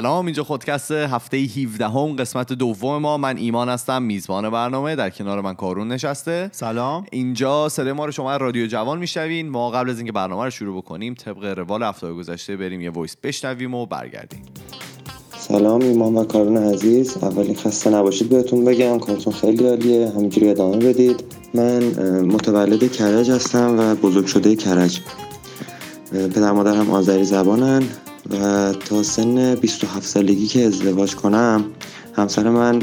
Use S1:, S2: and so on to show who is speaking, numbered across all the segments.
S1: سلام اینجا خودکست هفته 17 هم قسمت دوم ما. من ایمان هستم میزبان برنامه. در کنار من کارون نشسته.
S2: سلام.
S1: اینجا صدای ما رو شما رادیو جوان میشنوین. ما قبل از اینکه برنامه رو شروع بکنیم طبق روال هفته گذشته بریم یه وایس بشنویم و برگردیم.
S3: سلام ایمان و کارون عزیز. اولی خسته نباشید بهتون بگم کارتون خیلی عالیه. همینجوری ادامه بدید. من متولد کرج هستم و بزرگ شده کرج پدر مادرم آذری زبانن. و تا سن 27 سالگی که ازدواج کنم همسر من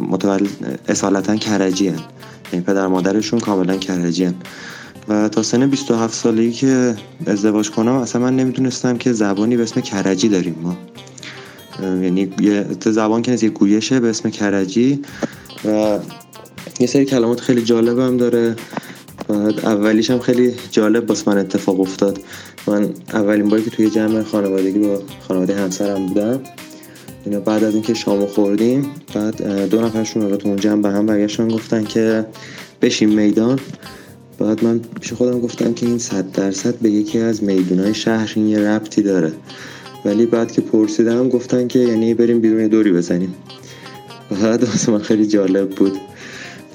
S3: متولد اصالتا کرجی هن. یعنی پدر مادرشون کاملا کرجی هن. و تا سن 27 سالگی که ازدواج کنم اصلا من نمی‌دونستم که زبانی به اسم کرجی داریم ما یعنی یه زبان که نیست یه گویشه به اسم کرجی و یه سری کلمات خیلی جالب هم داره اولیش هم خیلی جالب باس من اتفاق افتاد من اولین باری که توی جمع خانوادگی با خانواده همسرم بودم اینا بعد از اینکه شامو خوردیم بعد دو نفرشون رو تو اون جمع به هم برگشتن گفتن که بشین میدان. بعد من پیش خودم گفتم که این صد درصد به یکی از میدونای شهر این یه ربطی داره. ولی بعد که پرسیدم گفتن که یعنی بریم بیرون دوری بزنیم. بعد واسه من خیلی جالب بود.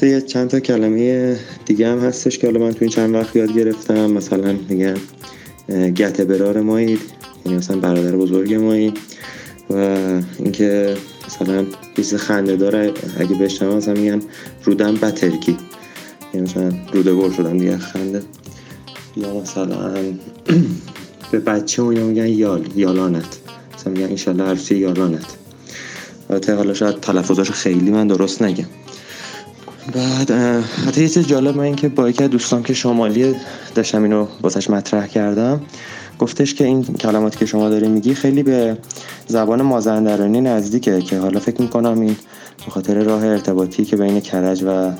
S3: یه چند تا کلمه دیگه هم هستش که حالا من تو این چند وقت یاد گرفتم. مثلا میگن گته برار مایید یعنی مثلا برادر بزرگ مایی و اینکه مثلا بیز خنده داره اگه بشنم مثلا میگن رودن بترکی. یعنی مثلا روده بر شدم دیگه خنده. یا مثلا به بچه اون میگن یال یالانت. مثلا میگن انشالله عروسی یالانت. البته حالا شاید تلفظاش خیلی من درست نگم. بعد حتی یه چیز جالب من این که با یکی دوستان که شمالی داشتم اینو واسش مطرح کردم گفتش که این کلماتی که شما داری میگی خیلی به زبان مازندرانی نزدیکه که حالا فکر می‌کنم این به خاطر راه ارتباطی که بین کرج و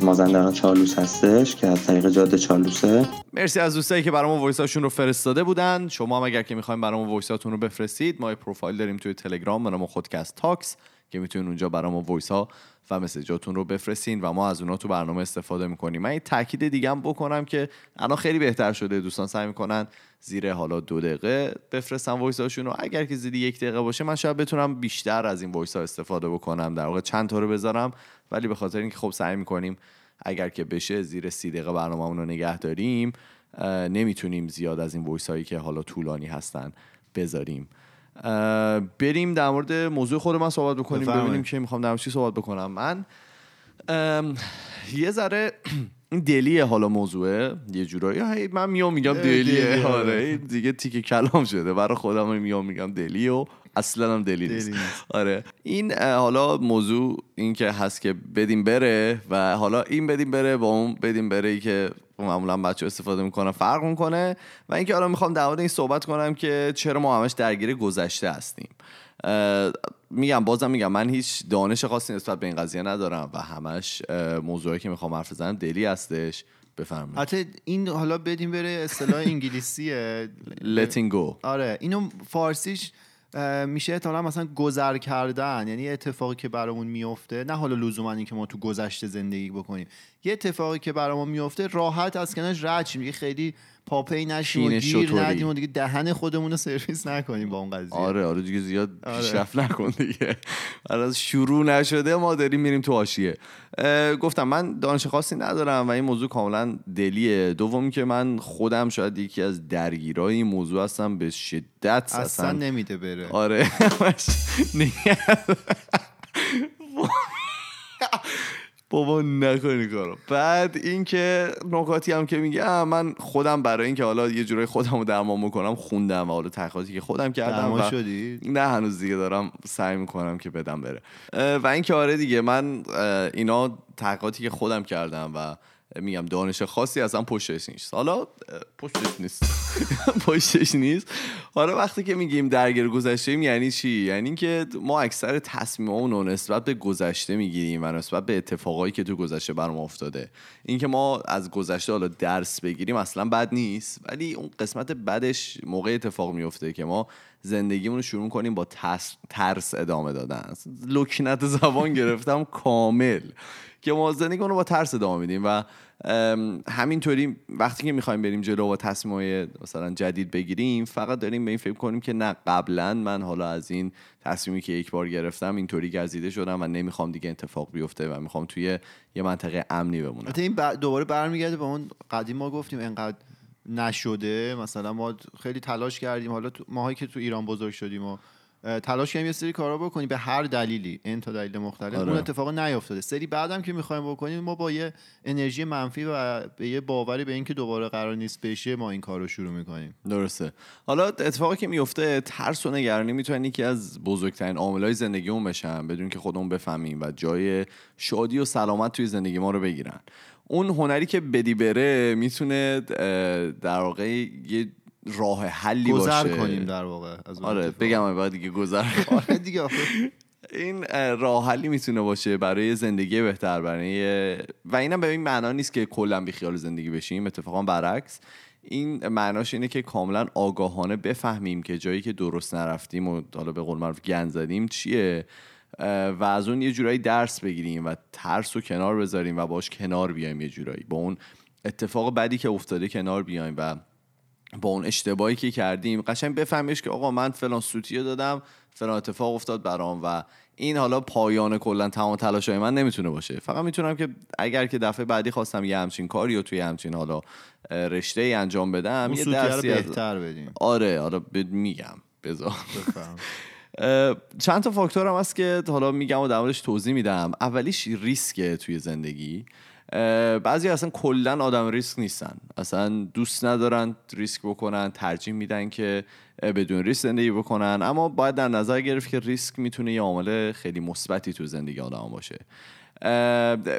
S3: مازندران چالوس هستش که از طریق جاده چالوسه.
S1: مرسی از دوستایی که برامون voice اشون رو فرستاده بودن. شما هم اگر که می‌خواین برامون voice اتون رو بفرستید ما پروفایل داریم توی تلگرام به نام خودکست Talks. که می‌تونین اونجا برامون voice ها و message اتون رو بفرستین و ما از اونها تو برنامه استفاده می‌کنیم. من این تاکید دیگه هم بکنم که الان خیلی بهتر شده. دوستان سعی می‌کنن زیر حالا دو دقیقه بفرستن voice هاشون رو اگر که زیر یک دقیقه باشه من شاید بتونم بیشتر از این voice ها استفاده بکنم. در واقع چند تا رو بذارم ولی به خاطر اینکه خب سعی می‌کنیم اگر که بشه زیر سی دقیقه برنامه رو نگه داریم نمی‌تونیم زیاد از این voice هایی که حالا طولانی هستن بذاریم. بریم در مورد موضوع خود من صحبت بکنیم ببینیم که می‌خوام در چی صحبت بکنم. من یه ذره این دلیه حالا موضوعه یه جورایی. من میام میگم دلیه. آره. دیگه تیکه کلام شده. برای خودم میام میگم دلی و اصلا هم دلی نیست. آره. این حالا موضوع این که هست که بدیم بره و حالا این بدیم بره با اون بدیم بره ای که معمولا بچه استفاده می‌کنن فرق می‌کنه. و اینکه حالا می‌خوام در این صحبت کنم که چرا ما همش درگیر گذشته هستیم. میگم بازم میگم من هیچ دانش خاصی نسبت به این قضیه ندارم و همش موضوعی که می‌خوام حرف بزنم دلی هستش. بفرمایید.
S2: حتی این حالا بدیم بره اصطلاح انگلیسیه.
S1: Letting go.
S2: آره اینو فارسیش میشه احتمالا مثلا گذر کردن یعنی اتفاقی که برامون میفته نه حالا لزوما این که ما تو گذشته زندگی بکنیم. یه اتفاقی که برامون میفته راحت از کنارش رد خیلی پاپی نشیم و گیر ندیم و دیگه دهن خودمون رو سرویس نکنیم با اون قضیه.
S1: آره آره دیگه زیاد آره. پیشرفت نکن دیگه. از شروع نشده ما داریم میریم تو حاشیه. گفتم من دانش خاصی ندارم و این موضوع کاملا دلیه. دومی که من خودم شاید یکی از درگیرای این موضوع هستم. به شدت
S2: اصلا, اصلا نمیده بره.
S1: آره. بابا نکنی کارو بعد اینکه نکاتی هم که میگم من خودم برای اینکه حالا یه جورای خودم رو درمان بکنم خوندم و حالا تحقیقاتی که خودم کردم و
S2: شدی؟
S1: نه هنوز دیگه دارم سعی می‌کنم که بدم بره و اینکه آره دیگه من اینا تحقیقاتی که خودم کردم و میگم دانش خاصی اصلا پشتش نیست. حالا پشتش نیست. پشتش نیست. حالا وقتی که میگیم درگیر گذشته یعنی چی؟ یعنی اینکه ما اکثر تصمیممون رو نسبت به گذشته می‌گیریم و نسبت به اتفاقایی که تو گذشته برام افتاده. اینکه ما از گذشته حالا درس بگیریم اصلا بد نیست ولی اون قسمت بدش موقع اتفاق میفته که ما زندگیمون رو شروع کنیم با ترس, ترس ادامه دادن. لکنت زبان گرفتم کامل. که ما زندگی رو با ترس ادامه میدیم و همینطوری وقتی که می‌خوایم بریم جلو و تصمیم مثلا جدید بگیریم فقط داریم به این فکر کنیم که نه قبلا من حالا از این تصمیمی که یک بار گرفتم اینطوری گزیده شدم و نمی‌خوام دیگه اتفاق بیفته و می‌خوام توی یه منطقه امنی بمونم.
S2: این دوباره برمیگرده به اون قدیم ما گفتیم انقدر نشده. مثلا ما خیلی تلاش کردیم. حالا ماهایی که تو ایران بزرگ شدیم و تلاش کردیم یه سری کارا بکنیم. به هر دلیلی. این تا دلیل مختلف. آره. اون اتفاق نیافتاده. سری بعدم که می‌خوایم بکنیم ما با یه انرژی منفی و به یه باوری به اینکه دوباره قرار نیست بشه ما این کار رو شروع می‌کنیم.
S1: درسته. حالا اتفاقی که میفته ترس و نگرانی می‌تونن یکی از بزرگترین عاملای زندگیمون بشن. بدون که خودمون بفهمیم و جای شادی و سلامت توی زندگی ما رو بگیرن. اون هنری که بدی بره می‌تونه در واقع یه راه حلی
S2: گذر
S1: باشه.
S2: کنیم در واقع
S1: آره بگم بعد دیگه گذر
S2: آره دیگه
S1: این راه حلی می‌تونه باشه برای زندگی بهتر برای و اینم به این معنا نیست که کلا بی خیال زندگی بشیم اتفاقا برعکس. این معناش اینه که کاملا آگاهانه بفهمیم که جایی که درست نرفتیم و حالا به قول معروف گند زدیم چیه. و از اون یه جورایی درس بگیریم و ترس رو کنار بذاریم و باش کنار بیایم یه جورایی. با اون اتفاق بدی که افتاده کنار بیایم و با اون اشتباهی که کردیم قشنگ بفهمیش که آقا من فلان سوتیه دادم فلان اتفاق افتاد برام و این حالا پایان کلا تمام تلاشای من نمی‌تونه باشه. فقط می‌تونم که اگر که دفعه بعدی خواستم یه همچین کاری و توی همچین حالا رشته ای انجام بدم
S2: یه درسی بهتر بدیم.
S1: آره حالا میگم بذار. چند تا فاکتور هم هست که حالا میگم و در توضیح میدم. اولیش ریسکه توی زندگی. بعضی اصلا کلا آدم ریسک نیستن. اصلا دوست ندارن ریسک بکنن ترجیح میدن که بدون ریسک زندگی بکنن. اما باید در نظر گرفت که ریسک می‌تونه یه عامل خیلی مثبتی تو زندگی آدم باشه.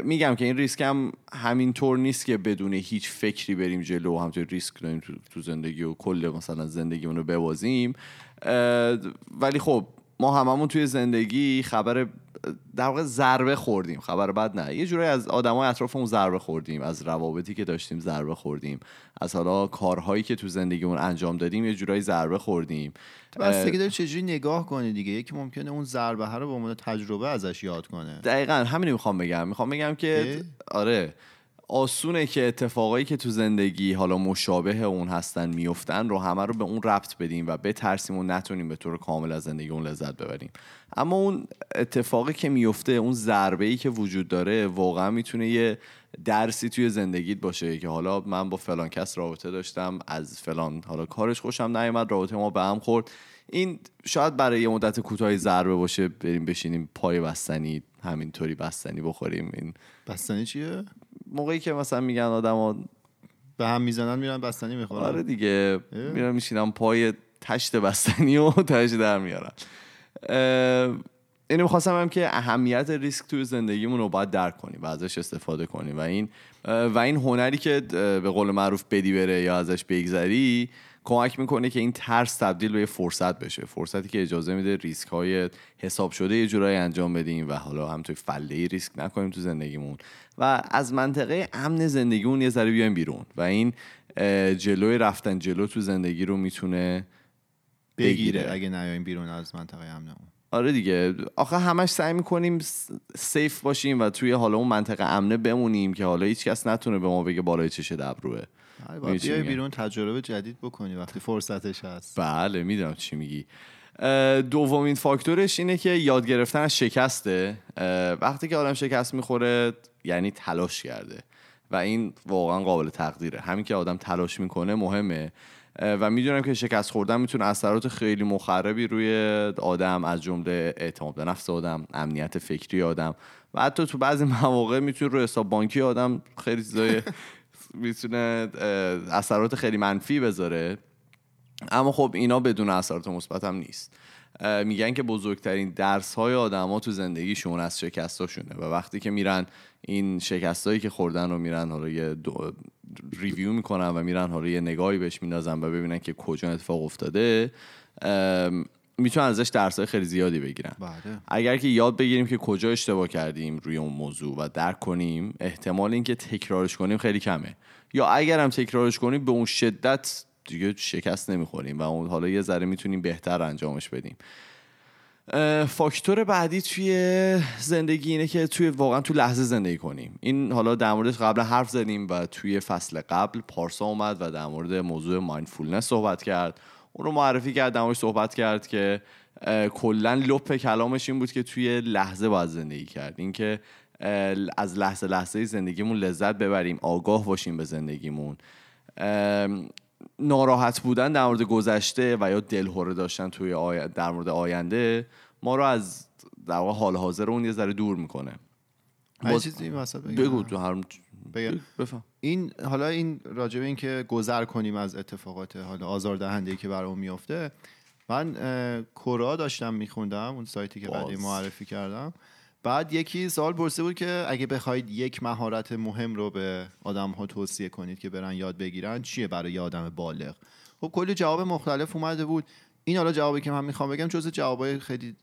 S1: میگم که این ریسک هم همینطور نیست که بدون هیچ فکری بریم جلو و همطور ریسک داریم تو زندگی و کل مثلا زندگیمون رو ببازیم. ولی خب ما هممون توی زندگی خبر در واقع ضربه خوردیم خبر بد نه. یه جورایی از آدمای اطرافمون ضربه خوردیم از روابطی که داشتیم ضربه خوردیم از حالا کارهایی که تو زندگیمون انجام دادیم یه جورایی ضربه خوردیم.
S2: بستگی داره چجوری نگاه کنی دیگه؟ یکی ممکنه اون ضربه رو به عنوان تجربه ازش یاد کنه.
S1: دقیقا همینی می‌خوام بگم. می‌خوام بگم که آره. آسونه که اتفاقایی که تو زندگی حالا مشابه اون هستن میفتن رو همه رو به اون ربط بدیم و بترسیم و نتونیم به طور کامل از زندگی اون لذت ببریم. اما اون اتفاقی که میفته اون ضربه ای که وجود داره واقعا می‌تونه یه درسی توی زندگیت باشه که حالا من با فلان کس رابطه داشتم از فلان حالا کارش خوشم نیومد رابطه ما به هم خورد. این شاید برای یه مدت کوتاهی ضربه باشه بریم بشینیم پای بستنی همینطوری بستنی بخوریم. این
S2: بستنی چیه؟
S1: موقعی که مثلا میگن آدما
S2: به هم می‌زنن میرن بستنی می‌خورن.
S1: آره دیگه. میرن میشینم پای تشت بستنی و تشت در میارن. اینو می‌خواستم هم که اهمیت ریسک توی زندگیمون رو باید درک کنیم و ازش استفاده کنیم. و این و این هنری که به قول معروف بدی بره یا ازش بگذری کمک می‌کنه که این ترس تبدیل به فرصت بشه. فرصتی که اجازه میده ریسک های حساب شده یه جورایی انجام بدیم و حالا هم توی فله ریسک نکنیم تو زندگیمون. و از منطقه امن زندگیمون یه ذره بیایم بیرون و این جلوی رفتن جلو تو زندگی رو می‌تونه بگیره,
S2: اگه نیایم بیرون از منطقه امنمون.
S1: آره دیگه. آخه همش سعی می‌کنیم سیف باشیم و توی حالا اون منطقه امنه بمونیم که حالا هیچ کس نتونه به ما بگه بالای چشه دبروه
S2: بیای بیرون تجربه جدید بکنی وقتی فرصتش هست.
S1: بله می‌دونم چی میگی. دومین فاکتورش اینه که یاد گرفتن از شکسته وقتی که آدم شکست می‌خوره یعنی تلاش کرده. و این واقعا قابل تقدیره. همین که آدم تلاش می‌کنه مهمه. و می‌دونم که شکست خوردن می‌تونه اثرات خیلی مخربی روی آدم از جمله اعتماد به نفس آدم امنیت فکری آدم. و حتی تو بعضی مواقع می‌تونه روی حساب بانکی آدم خیلی چیزای می‌تونه اثرات خیلی منفی بذاره. اما خب اینا بدون اثرات مثبت هم نیست. میگن که بزرگترین درس های آدما تو زندگیشون از شکستاشونه و وقتی که میرن این شکستایی که خوردن رو میرن حالا یه ریویو می‌کنن و میرن حالا یه نگاهی بهش میندازن و ببینن که کجا اتفاق افتاده می‌تونن ازش درس خیلی زیادی بگیرن.
S2: بله.
S1: اگر که یاد بگیریم که کجا اشتباه کردیم روی اون موضوع و درک کنیم احتمال اینکه تکرارش کنیم خیلی کمه. یا اگر هم تکرارش کنیم به اون شدت دیگه شکست نمی‌خوریم و اون حالا یه ذره می‌تونیم بهتر انجامش بدیم. فاکتور بعدی توی زندگی اینه که توی واقعا تو لحظه زندگی کنیم. این حالا در مورد قبل حرف زدیم و توی فصل قبل پارسا اومد و در مورد موضوع مایندفولنس صحبت کرد. اون رو معرفی کرد در صحبت کرد که کلا لپ کلامش این بود که توی لحظه باید زندگی کرد. اینکه از لحظه لحظه زندگیمون لذت ببریم آگاه باشیم به زندگیمون. ناراحت بودن در مورد گذشته و یا دلهوره داشتن توی آی... در مورد آینده ما رو از در واقع حال حاضر اون یه ذره دور می‌کنه.
S2: باز... چیزی
S1: بگو تو هر
S2: بفهم. این حالا این راجبه این که گذر کنیم از اتفاقات حالا آزاردهنده که برامون میفته من کورا داشتم میخوندم اون سایتی که بعدی معرفی کردم. بعد یکی سوال پرسیده بود که اگه بخواید یک مهارت مهم رو به آدم ها توصیه کنید که برن یاد بگیرن چیه برای یه آدم بالغ؟ خب کلی جواب مختلف اومده بود. این حالا جوابی که من می‌خوام بگم جز جوابای خیلی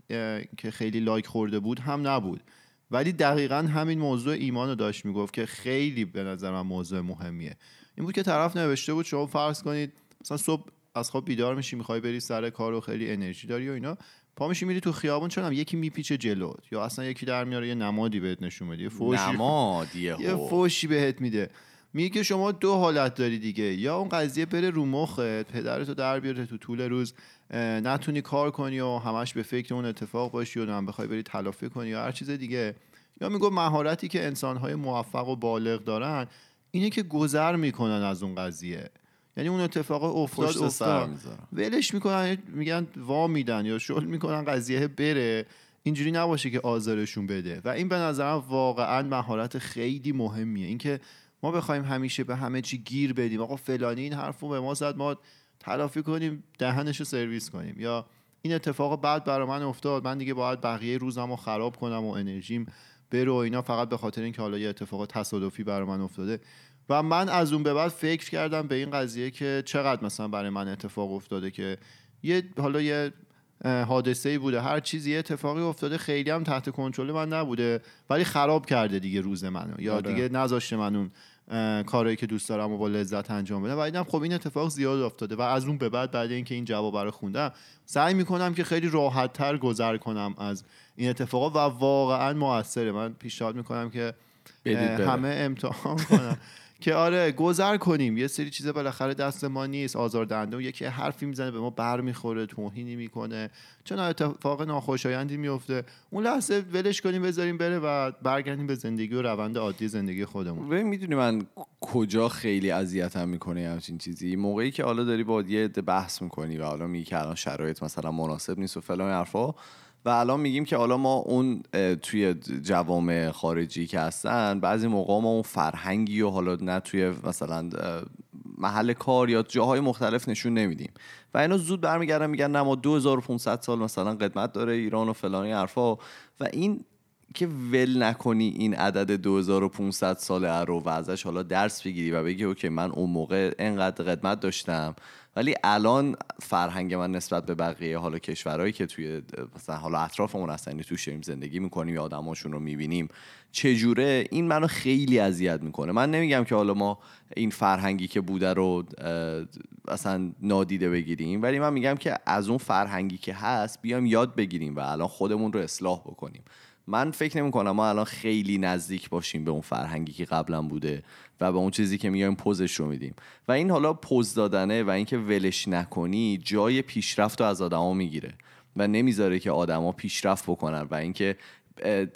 S2: که خیلی لایک خورده بود هم نبود. ولی دقیقا همین موضوع ایمان رو داشت می‌گفت که خیلی به نظر من موضوع مهمیه. این بود که طرف نوشته بود شما فرض کنید مثلا صبح از خواب بیدار میشی می‌خوای بری سر کار و خیلی انرژی داری و اینا پا میشی میری تو خیابون چون هم یکی میپیچه جلوت یا اصلا یکی در میاره یه نمادی بهت نشون میده یه فوشی
S1: نمادیه
S2: یه فوشی بهت میده. میگه که شما دو حالت داری دیگه. یا اون قضیه بره رو مخت پدرتو در بیاره تو طول روز نتونی کار کنی و همش به فکر اون اتفاق باشی و هم بخوای بری تلافی کنی یا هر چیز دیگه. یا میگو مهارتی که انسانهای موفق و بالغ دارن اینه که گذر می‌کنن از اون قضیه. یعنی اون اتفاق افتاد افتاد. ولش می‌کنن میگن وا میدن یا شل می‌کنن قضیه بره. اینجوری نباشه که آزارشون بده. و این به نظرم واقعا مهارت خیلی مهمیه. اینکه ما بخوایم همیشه به همه چی گیر بدیم. آقا فلانی این حرفو به ما زد ما تلافی کنیم دهنش رو سرویس کنیم. یا این اتفاق بعد برای من افتاد من دیگه باید بقیه روزم رو خراب کنم و انرژیم برو اینا فقط به خاطر اینکه حالا یه اتفاق تصادفی برای من افتاده. و من از اون به بعد فکر کردم به این قضیه که چقدر مثلا برای من اتفاق افتاده که یه حالا یه حادثه ای بوده. هر چیزی اتفاقی افتاده خیلی هم تحت کنترل من نبوده. ولی خراب کرده دیگه روز منو. یا آره. دیگه نذاشته من اون کارهایی که دوست دارم و با لذت انجام بدم. و دیدم خب این اتفاق زیاد افتاده. و از اون به بعد بعد اینکه این جواب برای خوندم سعی می‌کنم که خیلی راحت تر گذر کنم از این اتفاقا. و واقعا موثره من پیشنهاد می‌کنم که همه امتحان کنم که آره گذر کنیم. یه سری چیزا بالاخره دست ما نیست آزاردهنده. و یکی حرفی می‌زنه به ما بر می‌خوره توهینی می‌کنه. چون اتفاق ناخوشایندی میفته. اون لحظه ولش کنیم بذاریم بره و برگردیم به زندگی و روند عادی زندگی خودمون.
S1: ببین می‌دونی من کجا خیلی اذیتم می‌کنه همچین چیزی؟ موقعی که حالا داری با یه بحث می‌کنی و حالا میگی که الان شرایط مثلا مناسب نیست و فلان حرفا و الان میگیم که حالا ما اون توی جوامع خارجی که هستن بعضی موقع ما اون فرهنگی و حالا نه توی مثلا محل کار یا جاهای مختلف نشون نمیدیم. و اینا زود برمیگردن میگن نه ما 2500 سال مثلا قدمت داره ایران و فلانی حرفا. و این که ول نکنی این عدد 2500 ساله رو و ازش حالا درس بگیری و بگی اوکی من اون موقع انقدر قدمت داشتم. ولی الان فرهنگ من نسبت به بقیه حالا کشورهایی که توی مثلا حالا اطرافمون هستن یعنی توش زندگی می‌کنیم یا آدماشون رو می‌بینیم چجوره؟ این منو خیلی اذیت می‌کنه. من نمیگم که حالا ما این فرهنگی که بوده رو اصلا نادیده بگیریم ولی من میگم که از اون فرهنگی که هست بیام یاد بگیریم و الان خودمون رو اصلاح بکنیم. من فکر نمی کنم ما الان خیلی نزدیک باشیم به اون فرهنگی که قبلا بوده و به اون چیزی که میایم پوزش رو میدیم. و این حالا پوز دادنه و اینکه ولش نکنی جای پیشرفت رو از آدما می‌گیره و نمی‌ذاره که آدما پیشرفت بکنن و اینکه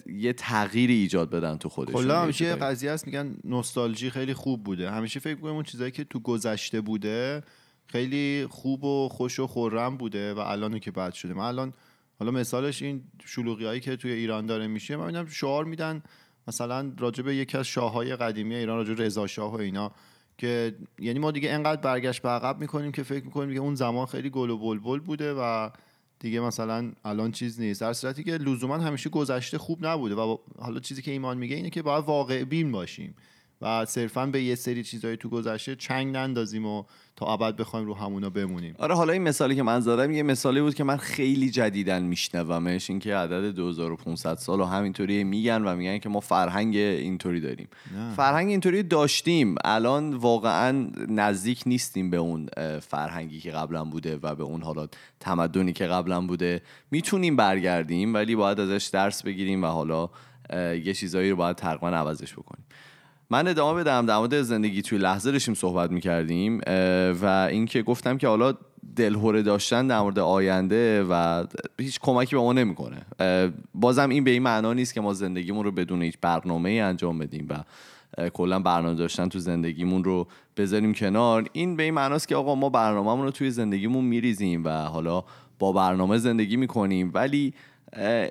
S1: یه تغییری ایجاد بدن تو خودشون.
S2: کلا همیشه قضیه هست میگن نوستالژی خیلی خوب بوده. همیشه فکر کنم اون چیزایی که تو گذشته بوده خیلی خوب و خوش و خورم بوده و الان که بد شده. من الان حالا مثالش این شلوغی هایی که توی ایران داره میشه من می‌دونم شعار میدن مثلا راجع به یکی از شاههای قدیمی ایران راجع رضا شاه و اینا که یعنی ما دیگه انقدر برگشت به عقب می‌کنیم که فکر می‌کنیم که اون زمان خیلی گل و بلبل بوده و دیگه مثلا الان چیز نیست. در صورتی که لزوما همیشه گذشته خوب نبوده و حالا چیزی که ایمان میگه اینه که باید واقع بین باشیم. و صرفا به یه سری چیزایی تو گذشته چنگ نندازیم و تا ابد بخوایم رو همونا بمونیم.
S1: آره حالا این مثالی که من زدم یه مثالی بود که من خیلی جدیدن میشنومش اینکه عدد 2500 سال و همینطوری میگن و میگن که ما فرهنگ اینطوری داریم.
S2: نه.
S1: فرهنگ اینطوری داشتیم الان واقعا نزدیک نیستیم به اون فرهنگی که قبلا بوده و به اون حالا تمدنی که قبلا بوده. می‌تونیم برگردیم ولی باید ازش درس بگیریم و حالا یه چیزایی رو باید تقریبا عوضش بکنیم. من ادامه بدم در مورد زندگی توی لحظه داشتیم صحبت می‌کردیم و اینکه گفتم که حالا دلهوره داشتن در مورد آینده و هیچ کمکی به ما نمی‌کنه. بازم این به این معنا نیست که ما زندگیمون رو بدون هیچ برنامه انجام بدیم و کلا برنامه داشتن تو زندگیمون رو بذاریم کنار. این به این معناست که آقا ما برنامهمون رو توی زندگیمون میریزیم و حالا با برنامه زندگی می‌کنیم. ولی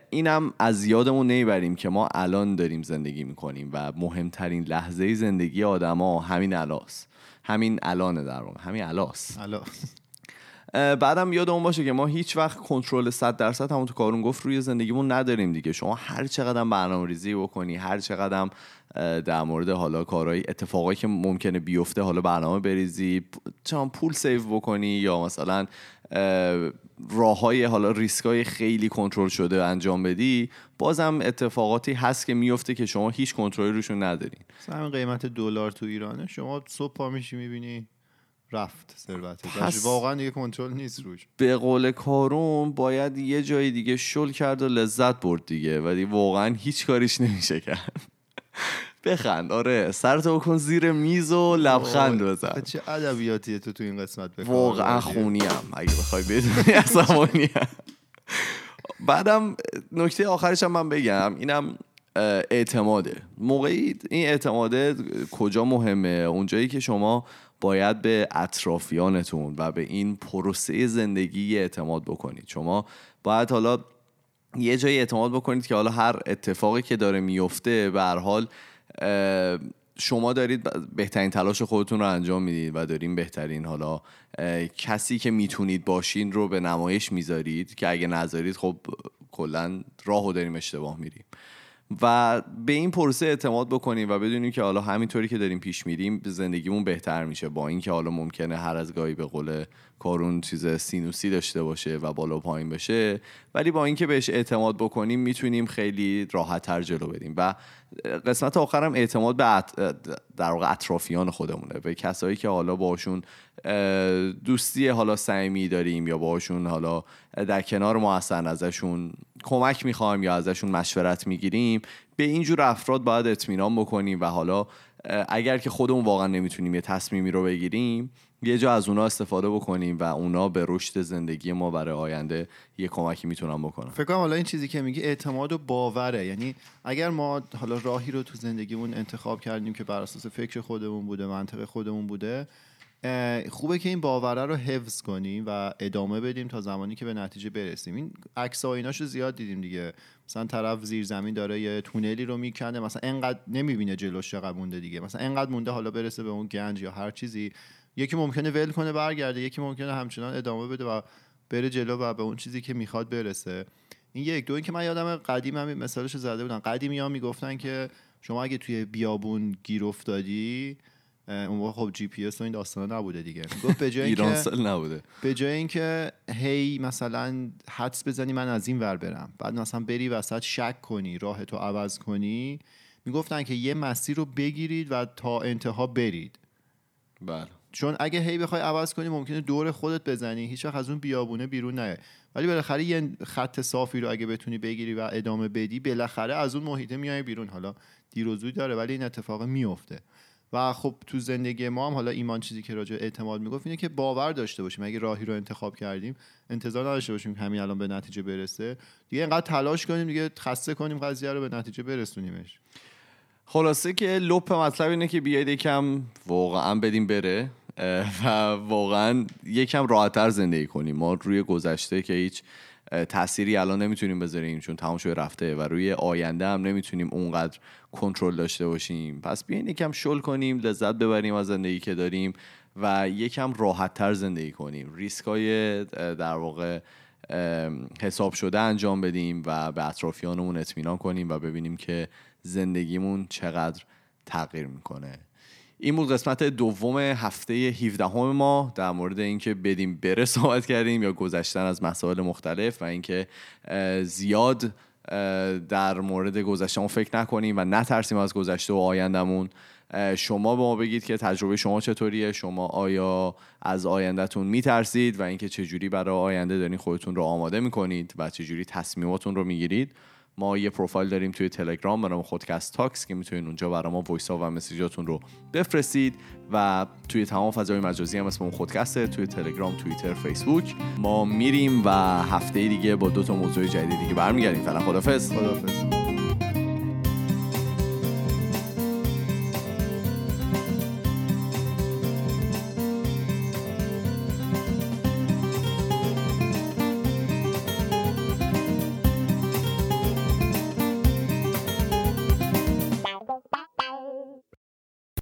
S1: اینم از یادمون نمی‌بریم که ما الان داریم زندگی می‌کنیم و مهمترین لحظه زندگی آدما همین الاست همین الانه در همین الاست
S2: حالا
S1: اه، بعدم یادمون باشه که ما هیچ وقت کنترل 100 درصد همون تو کارون گفت روی زندگیمون نداریم دیگه. شما هر چقدر برنامه ریزی بکنی هر چقدر در مورد حالا کارهای اتفاقایی که ممکنه بیفته حالا برنامه بریزی چون پول save بکنی یا مثلا راه های حالا ریسک های خیلی کنترل شده انجام بدی بازم اتفاقاتی هست که میفته که شما هیچ کنترلی روشون ندارین.
S2: مثلا قیمت دلار تو ایرانه شما صبح پا میشی می‌بینی رفت ثروتت
S1: پس-
S2: واقعا دیگه کنترل نیست روش.
S1: به قول کارون باید یه جای دیگه شل کرد و لذت برد دیگه. ولی واقعا هیچ کاریش نمیشه کرد. بخند آره. سرتو بکن زیر میز و لبخند بزن.
S2: چه ادبیاتیه تو تو این قسمت بکار
S1: واقعا؟ خونیم اگه بخوای بدونی عصبانیم بعدم نکته آخرش هم من بگم. اینم اعتماده. موقعی این اعتماده کجا مهمه؟ اونجایی که شما باید به اطرافیانتون و به این پروسه زندگی اعتماد بکنید. شما باید حالا یه جایی اعتماد بکنید که حالا هر اتفاقی که داره میفته به هر حال شما دارید بهترین تلاش خودتون رو انجام می‌دید و دارین بهترین حالا کسی که می‌تونید باشین رو به نمایش می‌ذارید که اگه نذارید خب کلا راهو داریم اشتباه میریم. و به این پروسه اعتماد بکنیم و بدونیم که حالا همینطوری که داریم پیش میریم زندگیمون بهتر میشه. با اینکه حالا ممکنه هر از گاهی به قول کارون چیز سینوسی داشته باشه و بالا و پایین بشه. ولی با اینکه بهش اعتماد بکنیم می‌تونیم خیلی راحت تر جلو بریم. و قسمت آخرم اعتماد به ات- در واقع اطرافیان خودمونه. به کسایی که حالا باشون دوستی حالا صمیمی داریم یا باشون حالا در کنار ما هستن ازشون کمک می‌خوایم یا ازشون مشورت می‌گیریم به اینجور افراد باید اطمینان بکنیم. و حالا اگر که خودمون واقعا نمی‌تونیم یه تصمیمی رو بگیریم یه جا از اونا استفاده بکنیم و اونا به رشد زندگی ما برای آینده یه کمکی می‌تونن بکنن.
S2: فکر کنم حالا این چیزی که میگی اعتماد و باوره. یعنی اگر ما حالا راهی رو تو زندگیمون انتخاب کردیم که بر اساس فکر خودمون بوده منطق خودمون بوده خوبه که این باوره رو حفظ کنیم و ادامه بدیم تا زمانی که به نتیجه برسیم. این عکس آیناشو زیاد دیدیم دیگه. مثلا طرف زیر زمین داره یه تونلی رو می‌کنه مثلا انقدر نمی‌بینه جلوش چقدر مونده دیگه. مثلا انقدر مونده حالا برسه به اون گنج یا هر چیزی. یکی ممکنه ول کنه برگرده. یکی ممکنه همچنان ادامه بده و بره جلو و به اون چیزی که می‌خواد برسه. این یک. دو این که من یادم قدیم همین مثالش زده بودن. قدیمی ها می‌گفتن که شما اگه توی بیابون گیر افتادی اون موقع خب جی پی اس و این داستانا نبوده دیگه. گفت به جای اینکه
S1: نبوده.
S2: به جای اینکه هی مثلا حدس بزنی من از این ور برم. بعد مثلا بری وسط شک کنی راه تو عوض کنی. می‌گفتن که یه مسیر رو بگیرید و تا انتها برید.
S1: بله.
S2: چون اگه هی بخوای عوض کنی ممکنه دور خودت بزنی. هیچ از اون بیابونه بیرون نیای ولی بالاخره یه خط صافی رو اگه بتونی بگیری و ادامه بدی بالاخره از اون محیطه میای بیرون. حالا دیر و زود داره ولی این اتفاق میفته. و خب تو زندگی ما هم حالا ایمان چیزی که راجع اعتماد می‌گفت اینه که باور داشته باشیم. اگه راهی رو انتخاب کردیم انتظار نداشته باشیم همین الان به نتیجه برسه. دیگه اینقدر تلاش کنیم دیگه خسته کنیم قضیه رو به نتیجه برسونیمش.
S1: خلاصه که لپ مطلب اینه که بیاید یکم واقعا بدیم بره. و واقعا یکم راحتتر زندگی کنیم. ما روی گذشته که هیچ تأثیری الان نمی‌تونیم بذاریم چون تمام شده رفته و روی آینده هم نمی‌تونیم اونقدر کنترل داشته باشیم. پس بیاین یکم شل کنیم لذت ببریم از زندگی که داریم و یکم راحتتر زندگی کنیم. ریسکای در واقع حساب شده انجام بدیم و به اطرافیانمون اطمینان کنیم و ببینیم که زندگیمون چقدر تغییر می‌کنه. این بود قسمت دوم هفته 17 همه ما در مورد اینکه بدیم بره صحبت کردیم یا گذشتن از مسائل مختلف و اینکه زیاد در مورد گذشتهمون فکر نکنیم و نترسیم از گذشته و آیندهمون. شما به ما بگید که تجربه شما چطوریه شما آیا از آیندهتون میترسید و اینکه چجوری برای آینده دارین خودتون رو آماده می‌کنید و چجوری تصمیماتون رو می‌گیرید. ما یه پروفایل داریم توی تلگرام به نام خودکست Talks که می‌تونید اونجا برای ما voice و message اتون رو بفرستید و توی تمام فضای مجازی هم اسم اون خودکسته توی تلگرام توییتر فیسبوک. ما میریم و هفته دیگه با دو تا موضوع جدید دیگه برمیگردیم. فعلا خدافظ
S2: خدافظ